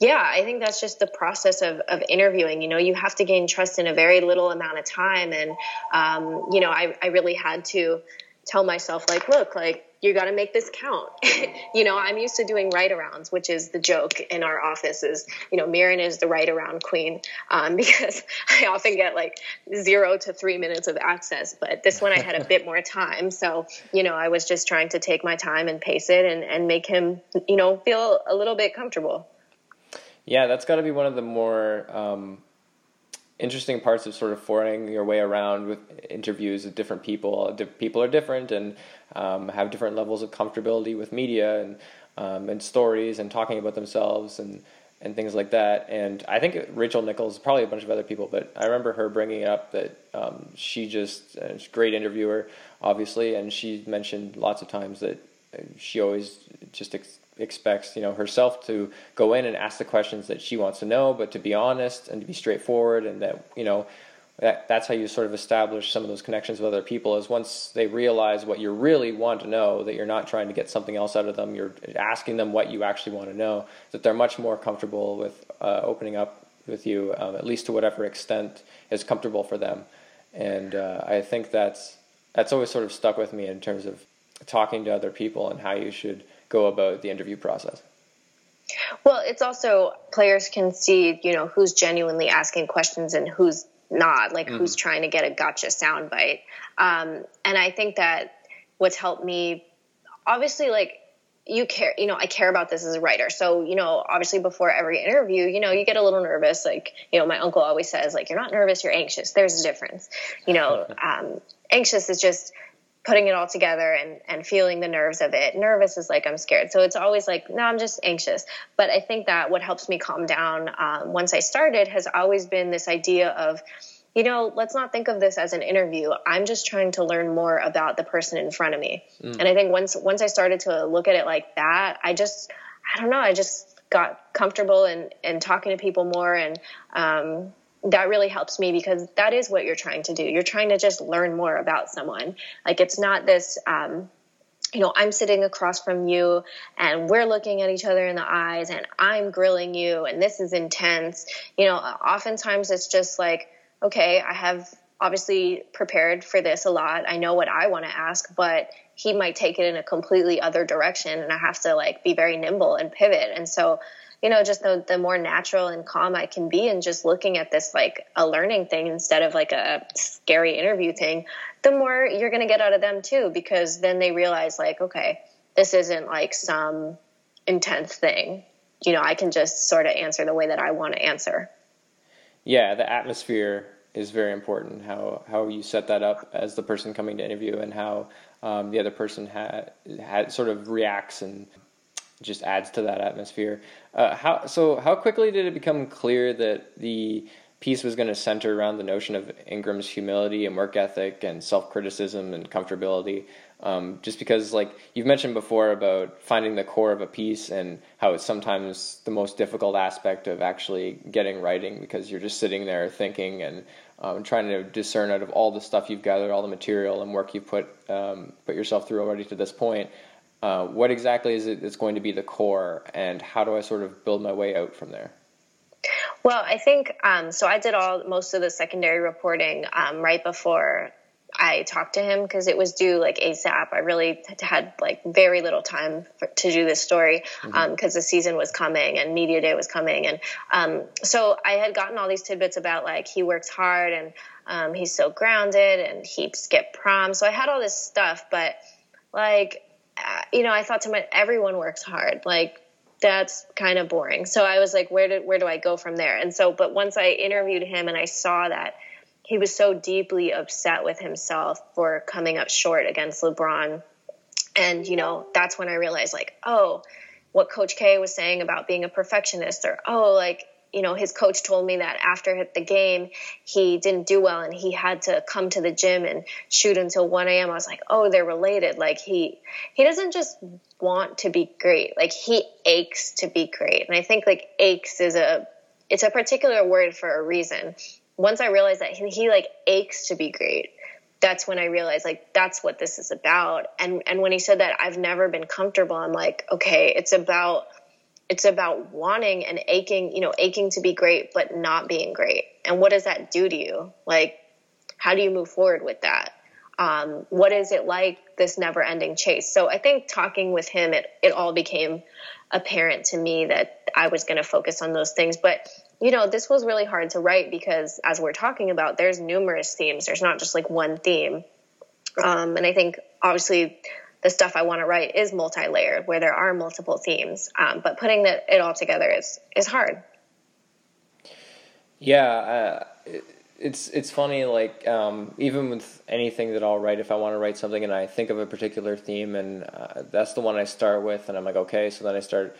yeah, I think that's just the process of, of interviewing. You know, you have to gain trust in a very little amount of time. And, um, you know, I, I really had to tell myself, like, look, like, you got to make this count. you know, I'm used to doing write arounds, which is the joke in our office is, you know, Mirin is the write around queen um, because I often get like zero to three minutes of access. But this one I had a bit more time. So, you know, I was just trying to take my time and pace it and, and make him, you know, feel a little bit comfortable. Yeah, that's got to be one of the more um, interesting parts of sort of forwarding your way around with interviews with different people. People are different and um, have different levels of comfortability with media and um, and stories and talking about themselves and and things like that. And I think Rachel Nichols, probably a bunch of other people, but I remember her bringing it up that um, she just uh, great interviewer, obviously, and she mentioned lots of times that she always just ex- expects you know herself to go in and ask the questions that she wants to know, but to be honest and to be straightforward, and that you know that that's how you sort of establish some of those connections with other people. Is once they realize what you really want to know, that you're not trying to get something else out of them, you're asking them what you actually want to know. That they're much more comfortable with uh, opening up with you, um, at least to whatever extent is comfortable for them. And uh, I think that's that's always sort of stuck with me in terms of talking to other people and how you should go about the interview process? Well, it's also players can see, you know, who's genuinely asking questions and who's not, like mm-hmm. who's trying to get a gotcha soundbite. Um, and I think that what's helped me, obviously, like you care, you know, I care about this as a writer. So, you know, obviously before every interview, you know, you get a little nervous. Like, you know, my uncle always says, like, you're not nervous, you're anxious. There's a difference. You know, um, anxious is just putting it all together and, and feeling the nerves of it. Nervous is like I'm scared. So it's always like, no, I'm just anxious. But I think that what helps me calm down um, once I started has always been this idea of, you know, let's not think of this as an interview. I'm just trying to learn more about the person in front of me. Mm. And I think once once I started to look at it like that, I just I don't know, I just got comfortable and and talking to people more and um, that really helps me because that is what you're trying to do. You're trying to just learn more about someone. Like it's not this, um, you know, I'm sitting across from you and we're looking at each other in the eyes and I'm grilling you and this is intense. You know, oftentimes it's just like, okay, I have obviously prepared for this a lot. I know what I want to ask, but he might take it in a completely other direction and I have to like be very nimble and pivot. And so you know, just the, the more natural and calm I can be and just looking at this like a learning thing instead of like a scary interview thing, the more you're going to get out of them too, because then they realize like, okay, this isn't like some intense thing. You know, I can just sort of answer the way that I want to answer. Yeah, the atmosphere is very important. How how you set that up as the person coming to interview, and how um, the other person had had sort of reacts and just adds to that atmosphere. Uh, how so? How quickly did it become clear that the piece was going to center around the notion of Ingram's humility and work ethic and self criticism and comfortability? Um, just because, like you've mentioned before, about finding the core of a piece and how it's sometimes the most difficult aspect of actually getting writing because you're just sitting there thinking and um, trying to discern out of all the stuff you've gathered, all the material and work you've put um, put yourself through already to this point. Uh, what exactly is it that's going to be the core, and how do I sort of build my way out from there? Well, I think um, so. I did all most of the secondary reporting um, right before I talked to him because it was due like ASAP. I really had like very little time for, to do this story because mm-hmm. um, the season was coming and media day was coming, and um, so I had gotten all these tidbits about like he works hard and um, he's so grounded and he skipped prom. So I had all this stuff, but like you know, I thought to myself, everyone works hard. Like that's kind of boring. So I was like, where do where do I go from there? And so, but once I interviewed him and I saw that he was so deeply upset with himself for coming up short against LeBron, and you know, that's when I realized, like, oh, what Coach K was saying about being a perfectionist, or oh, like you know, his coach told me that after the game, he didn't do well and he had to come to the gym and shoot until 1 a.m. I was like, oh, they're related. Like he, he doesn't just want to be great. Like he aches to be great. And I think like aches is a it's a particular word for a reason. Once I realized that he, he like aches to be great, that's when I realized like that's what this is about. And and when he said that I've never been comfortable, I'm like, okay, it's about it's about wanting and aching, you know, aching to be great but not being great. And what does that do to you? Like how do you move forward with that? Um, what is it like this never ending chase? So I think talking with him, it, it all became apparent to me that I was going to focus on those things. But, you know, this was really hard to write because as we're talking about, there's numerous themes. There's not just like one theme. Um, and I think obviously the stuff I want to write is multi-layered where there are multiple themes. Um, but putting it, it all together is, is hard. Yeah. Uh, it's it's funny like um, even with anything that I'll write if I want to write something and I think of a particular theme and uh, that's the one I start with and I'm like okay so then I start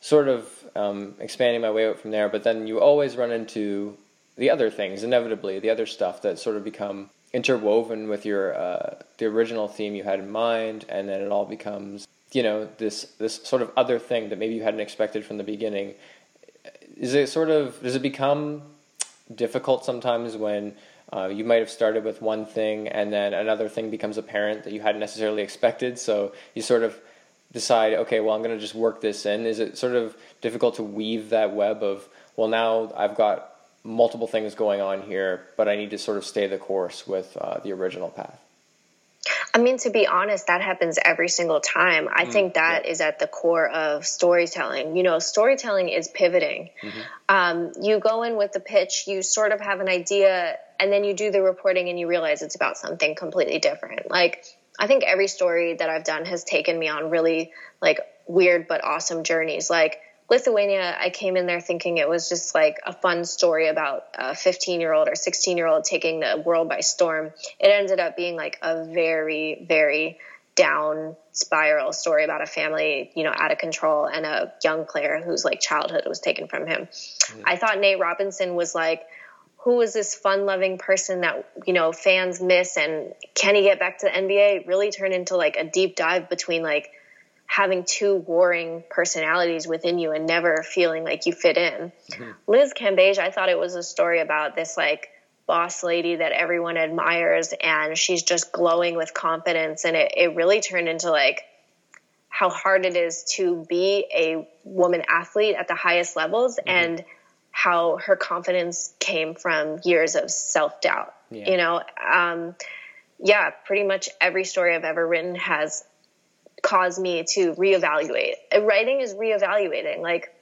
sort of um, expanding my way out from there but then you always run into the other things inevitably the other stuff that sort of become interwoven with your uh, the original theme you had in mind and then it all becomes you know this this sort of other thing that maybe you hadn't expected from the beginning is it sort of does it become difficult sometimes when uh, you might have started with one thing and then another thing becomes apparent that you hadn't necessarily expected. So you sort of decide, okay, well, I'm going to just work this in. Is it sort of difficult to weave that web of, well, now I've got multiple things going on here, but I need to sort of stay the course with uh, the original path? I mean, to be honest, that happens every single time. I mm, think that yeah. is at the core of storytelling. You know, storytelling is pivoting. Mm-hmm. Um, you go in with the pitch, you sort of have an idea, and then you do the reporting and you realize it's about something completely different. Like, I think every story that I've done has taken me on really like weird but awesome journeys. Like, Lithuania, I came in there thinking it was just like a fun story about a 15 year old or 16 year old taking the world by storm. It ended up being like a very, very down spiral story about a family, you know, out of control and a young player whose like childhood was taken from him. I thought Nate Robinson was like, who is this fun loving person that, you know, fans miss and can he get back to the NBA? Really turned into like a deep dive between like having two warring personalities within you and never feeling like you fit in. Mm-hmm. Liz Cambage, I thought it was a story about this like boss lady that everyone admires and she's just glowing with confidence and it, it really turned into like how hard it is to be a woman athlete at the highest levels mm-hmm. and how her confidence came from years of self-doubt yeah. you know um, yeah pretty much every story i've ever written has caused me to reevaluate. Writing is reevaluating. Like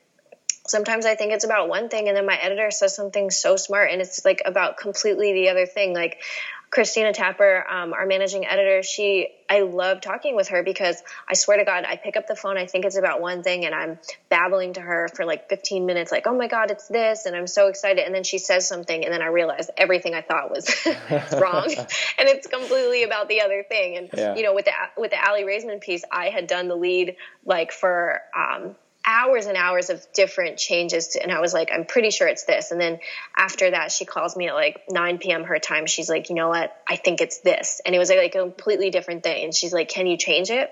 sometimes I think it's about one thing and then my editor says something so smart and it's like about completely the other thing. Like Christina Tapper, um, our managing editor, she, I love talking with her because I swear to God, I pick up the phone, I think it's about one thing, and I'm babbling to her for like 15 minutes, like, oh my God, it's this, and I'm so excited. And then she says something, and then I realize everything I thought was wrong, and it's completely about the other thing. And, yeah. you know, with the, with the Aly Raisman piece, I had done the lead like for, um, hours and hours of different changes to, and I was like, I'm pretty sure it's this. And then after that, she calls me at like 9 p.m. her time. She's like, you know what? I think it's this. And it was like a completely different thing. And she's like, can you change it?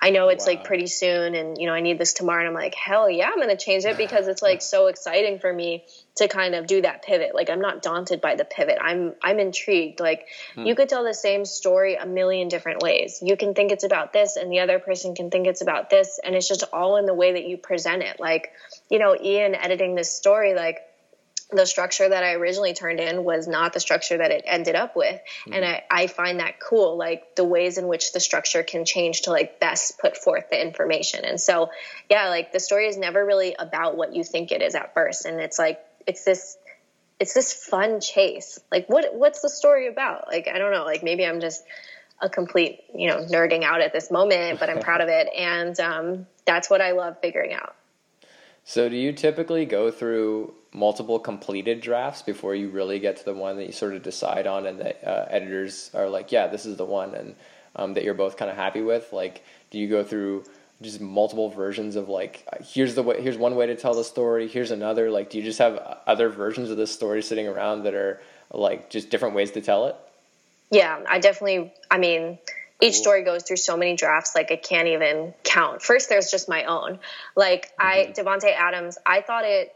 I know it's wow. like pretty soon and you know, I need this tomorrow. And I'm like, hell yeah, I'm to change it because it's like so exciting for me to kind of do that pivot. Like I'm not daunted by the pivot. I'm I'm intrigued. Like hmm. you could tell the same story a million different ways. You can think it's about this and the other person can think it's about this and it's just all in the way that you present it. Like, you know, Ian editing this story like the structure that I originally turned in was not the structure that it ended up with. Mm-hmm. And I, I find that cool, like the ways in which the structure can change to like best put forth the information. And so, yeah, like the story is never really about what you think it is at first. And it's like it's this it's this fun chase. Like what what's the story about? Like I don't know, like maybe I'm just a complete, you know, nerding out at this moment, but I'm proud of it and um, that's what I love figuring out. So do you typically go through multiple completed drafts before you really get to the one that you sort of decide on and that uh, editors are like, yeah, this is the one and um, that you're both kind of happy with? Like do you go through just multiple versions of like here's the way here's one way to tell the story here's another. Like do you just have other versions of this story sitting around that are like just different ways to tell it? Yeah i definitely i mean each story goes through so many drafts like i can't even count. First there's just my own. Like mm-hmm. i davante adams i thought it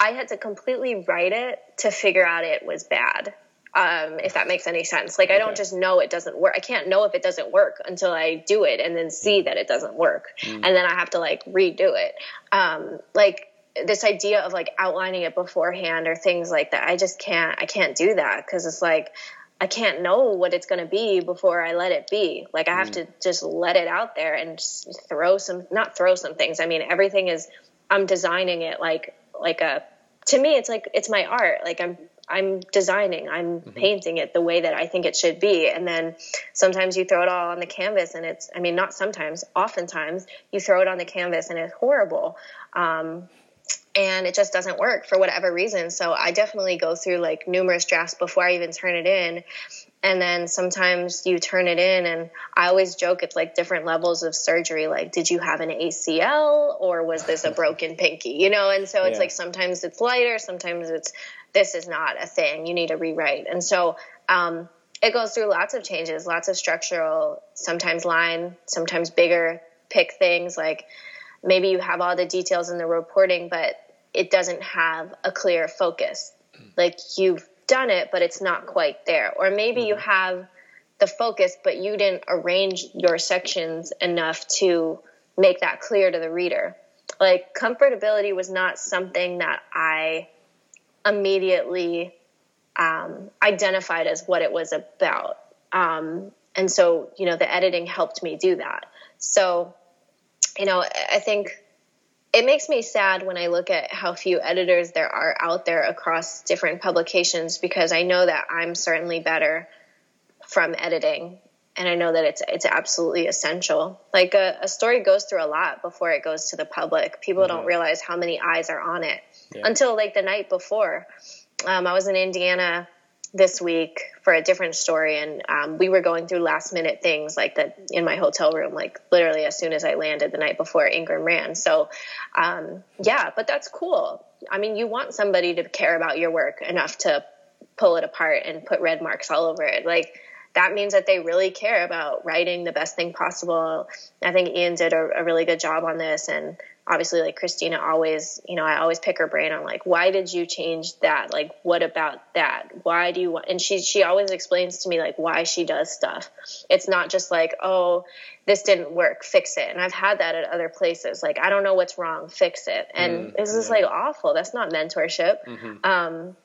I had to completely write it to figure out it was bad. Um, if that makes any sense. Like, okay. I don't just know it doesn't work. I can't know if it doesn't work until I do it and then see mm. that it doesn't work. Mm. And then I have to like redo it. Um, like, this idea of like outlining it beforehand or things like that. I just can't, I can't do that because it's like, I can't know what it's going to be before I let it be. Like I have mm. to just let it out there and throw some, not throw some things. I mean, everything is, I'm designing it like, like a, to me, it's like, it's my art. Like I'm, I'm designing, I'm mm-hmm. painting it the way that I think it should be. And then sometimes you throw it all on the canvas and it's, I mean, not sometimes, oftentimes you throw it on the canvas and it's horrible. Um, and it just doesn't work for whatever reason. So I definitely go through like numerous drafts before I even turn it in. And then sometimes you turn it in, and I always joke it's like different levels of surgery. Like, did you have an ACL or was this a broken pinky? You know, and so it's yeah. like sometimes it's lighter, sometimes it's this is not a thing. You need to rewrite. And so um, it goes through lots of changes, lots of structural, sometimes line, sometimes bigger pick things like maybe you have all the details in the reporting, but it doesn't have a clear focus. Like you've done it, but it's not quite there. Or maybe mm-hmm. you have the focus, but you didn't arrange your sections enough to make that clear to the reader. Like comfortability was not something that I immediately um, identified as what it was about. Um, and so, you know, the editing helped me do that. So, you know, I think it makes me sad when I look at how few editors there are out there across different publications because I know that I'm certainly better from editing and I know that it's it's absolutely essential. Like a, a story goes through a lot before it goes to the public. People mm-hmm. don't realize how many eyes are on it yeah. until like the night before. Um, I was in Indiana this week for a different story and um, we were going through last minute things like that in my hotel room like literally as soon as i landed the night before ingram ran. So um, yeah but that's cool. I mean you want somebody to care about your work enough to pull it apart and put red marks all over it. Like that means that they really care about writing the best thing possible. I think ian did a, a really good job on this and obviously like Christina always, you know, I always pick her brain on like, why did you change that? Like, what about that? Why do you want, and she, she always explains to me like why she does stuff. It's not just like, oh, this didn't work, fix it. And I've had that at other places. Like, I don't know what's wrong, fix it. And mm, this is like awful. That's not mentorship. Mm-hmm. Um,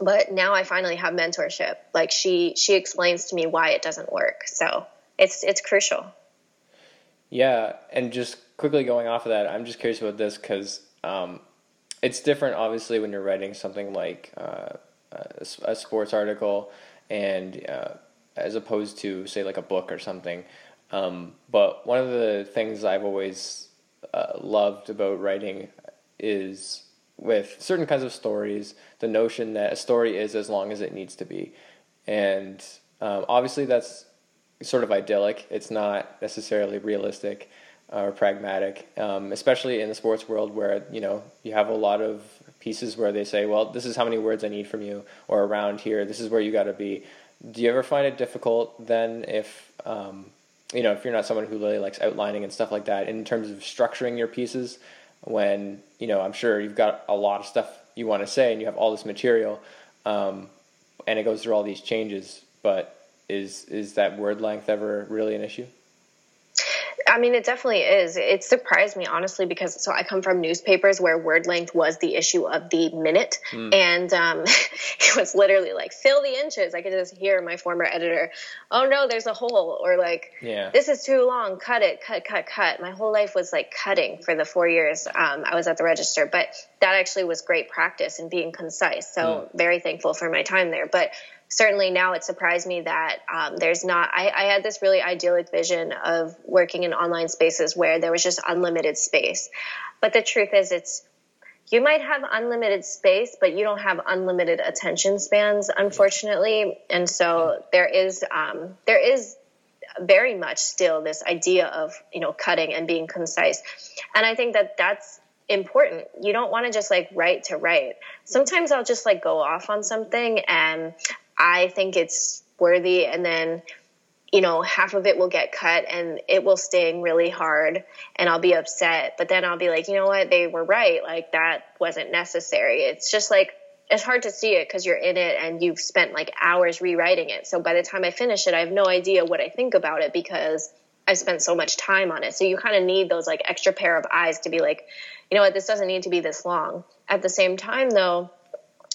but now I finally have mentorship. Like she, she explains to me why it doesn't work. So it's, it's crucial. Yeah. And just quickly going off of that, I'm just curious about this because um, it's different, obviously, when you're writing something like uh, a, a, sports article, and uh, as opposed to say like a book or something. Um, but one of the things I've always uh, loved about writing is with certain kinds of stories, the notion that a story is as long as it needs to be, and um, obviously that's sort of idyllic. It's not necessarily realistic or pragmatic, um, especially in the sports world where you know you have a lot of pieces where they say, "Well, this is how many words I need from you," or around here, this is where you got to be. Do you ever find it difficult then if um, you know if you're not someone who really likes outlining and stuff like that in terms of structuring your pieces? When you know, I'm sure you've got a lot of stuff you want to say and you have all this material, um, and it goes through all these changes. But is is that word length ever really an issue? I mean, it definitely is. It surprised me honestly because so I come from newspapers where word length was the issue of the minute, mm. and um, it was literally like fill the inches. I could just hear my former editor, "Oh no, there's a hole," or like, yeah. "This is too long. Cut it. Cut. Cut. Cut." My whole life was like cutting for the four years um, I was at the Register, but that actually was great practice in being concise. So mm. very thankful for my time there, but certainly now it surprised me that um, there's not I, I, had this really idyllic vision of working in online spaces where there was just unlimited space but the truth is it's you might have unlimited space but you don't have unlimited attention spans unfortunately and so there is um, there is very much still this idea of you know cutting and being concise and i think that that's important. You don't want to just like write to write. Sometimes I'll just like go off on something and I think it's worthy. And then you know, half of it will get cut and it will sting really hard and I'll be upset. But then I'll be like, you know what? They were right. Like that wasn't necessary. It's just like, it's hard to see it because you're in it and you've spent like hours rewriting it. So by the time I finish it, I have no idea what I think about it because I've spent so much time on it. So you kind of need those like extra pair of eyes to be like, you know what, this doesn't need to be this long. At the same time, though,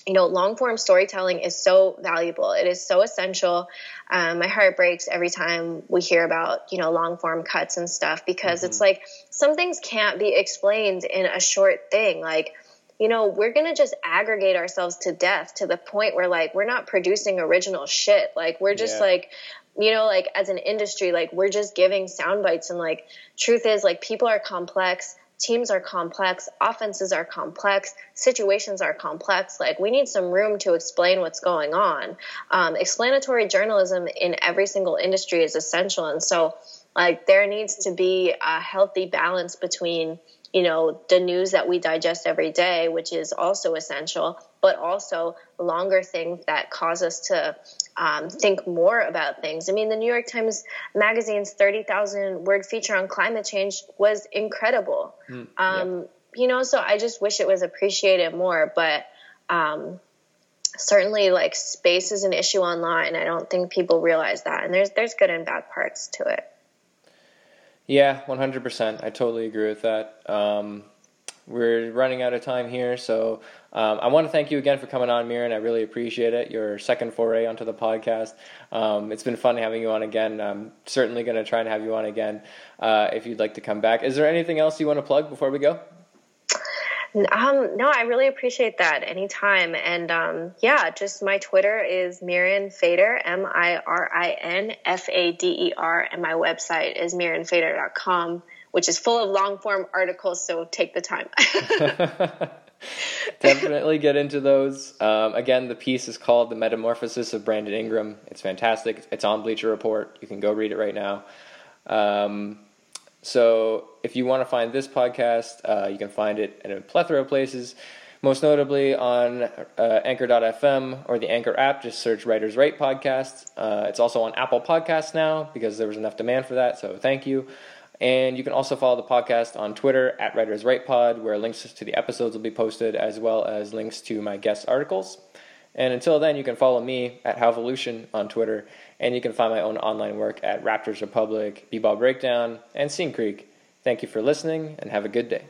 you know, long form storytelling is so valuable. It is so essential. Um, my heart breaks every time we hear about, you know, long form cuts and stuff because mm-hmm. it's like some things can't be explained in a short thing. Like, you know, we're going to just aggregate ourselves to death to the point where like we're not producing original shit. Like we're just yeah. like, you know, like as an industry, like we're just giving sound bites and like truth is like people are complex teams are complex, offenses are complex, situations are complex. Like we need some room to explain what's going on. Um, explanatory journalism in every single industry is essential, and so like there needs to be a healthy balance between you know the news that we digest every day, which is also essential, but also longer things that cause us to um, think more about things. I mean, the New York Times Magazine's 30,000 word feature on climate change was incredible. Mm, um. You know, so I just wish it was appreciated more, but um, certainly like space is an issue online. I don't think people realize that. And there's, there's good and bad parts to it. Yeah, 100%. I totally agree with that. Um, we're running out of time here, so um, I want to thank you again for coming on, Mirin. I really appreciate it. Your second foray onto the podcast. Um, it's been fun having you on again. I'm certainly going to try and have you on again uh, if you'd like to come back. Is there anything else you want to plug before we go? Um, no, I really appreciate that anytime. And um, yeah, just my Twitter is Mirin Fader, M I R I N F A D E R, and my website is mirinfader.com, which is full of long form articles, so take the time. Definitely get into those. Um, again, the piece is called The Metamorphosis of Brandon Ingram. It's fantastic. It's on Bleacher Report. You can go read it right now. Um, so if you want to find this podcast, uh, you can find it in a plethora of places. Most notably on uh, Anchor.fm or the Anchor app, just search Writers Write Podcast. Uh, it's also on Apple Podcasts now because there was enough demand for that, so thank you. And you can also follow the podcast on Twitter at Writers Write Pod, where links to the episodes will be posted, as well as links to my guest articles. And until then, you can follow me at Halvolution on Twitter, and you can find my own online work at Raptors Republic, B-Ball Breakdown, and Scene Creek. Thank you for listening, and have a good day.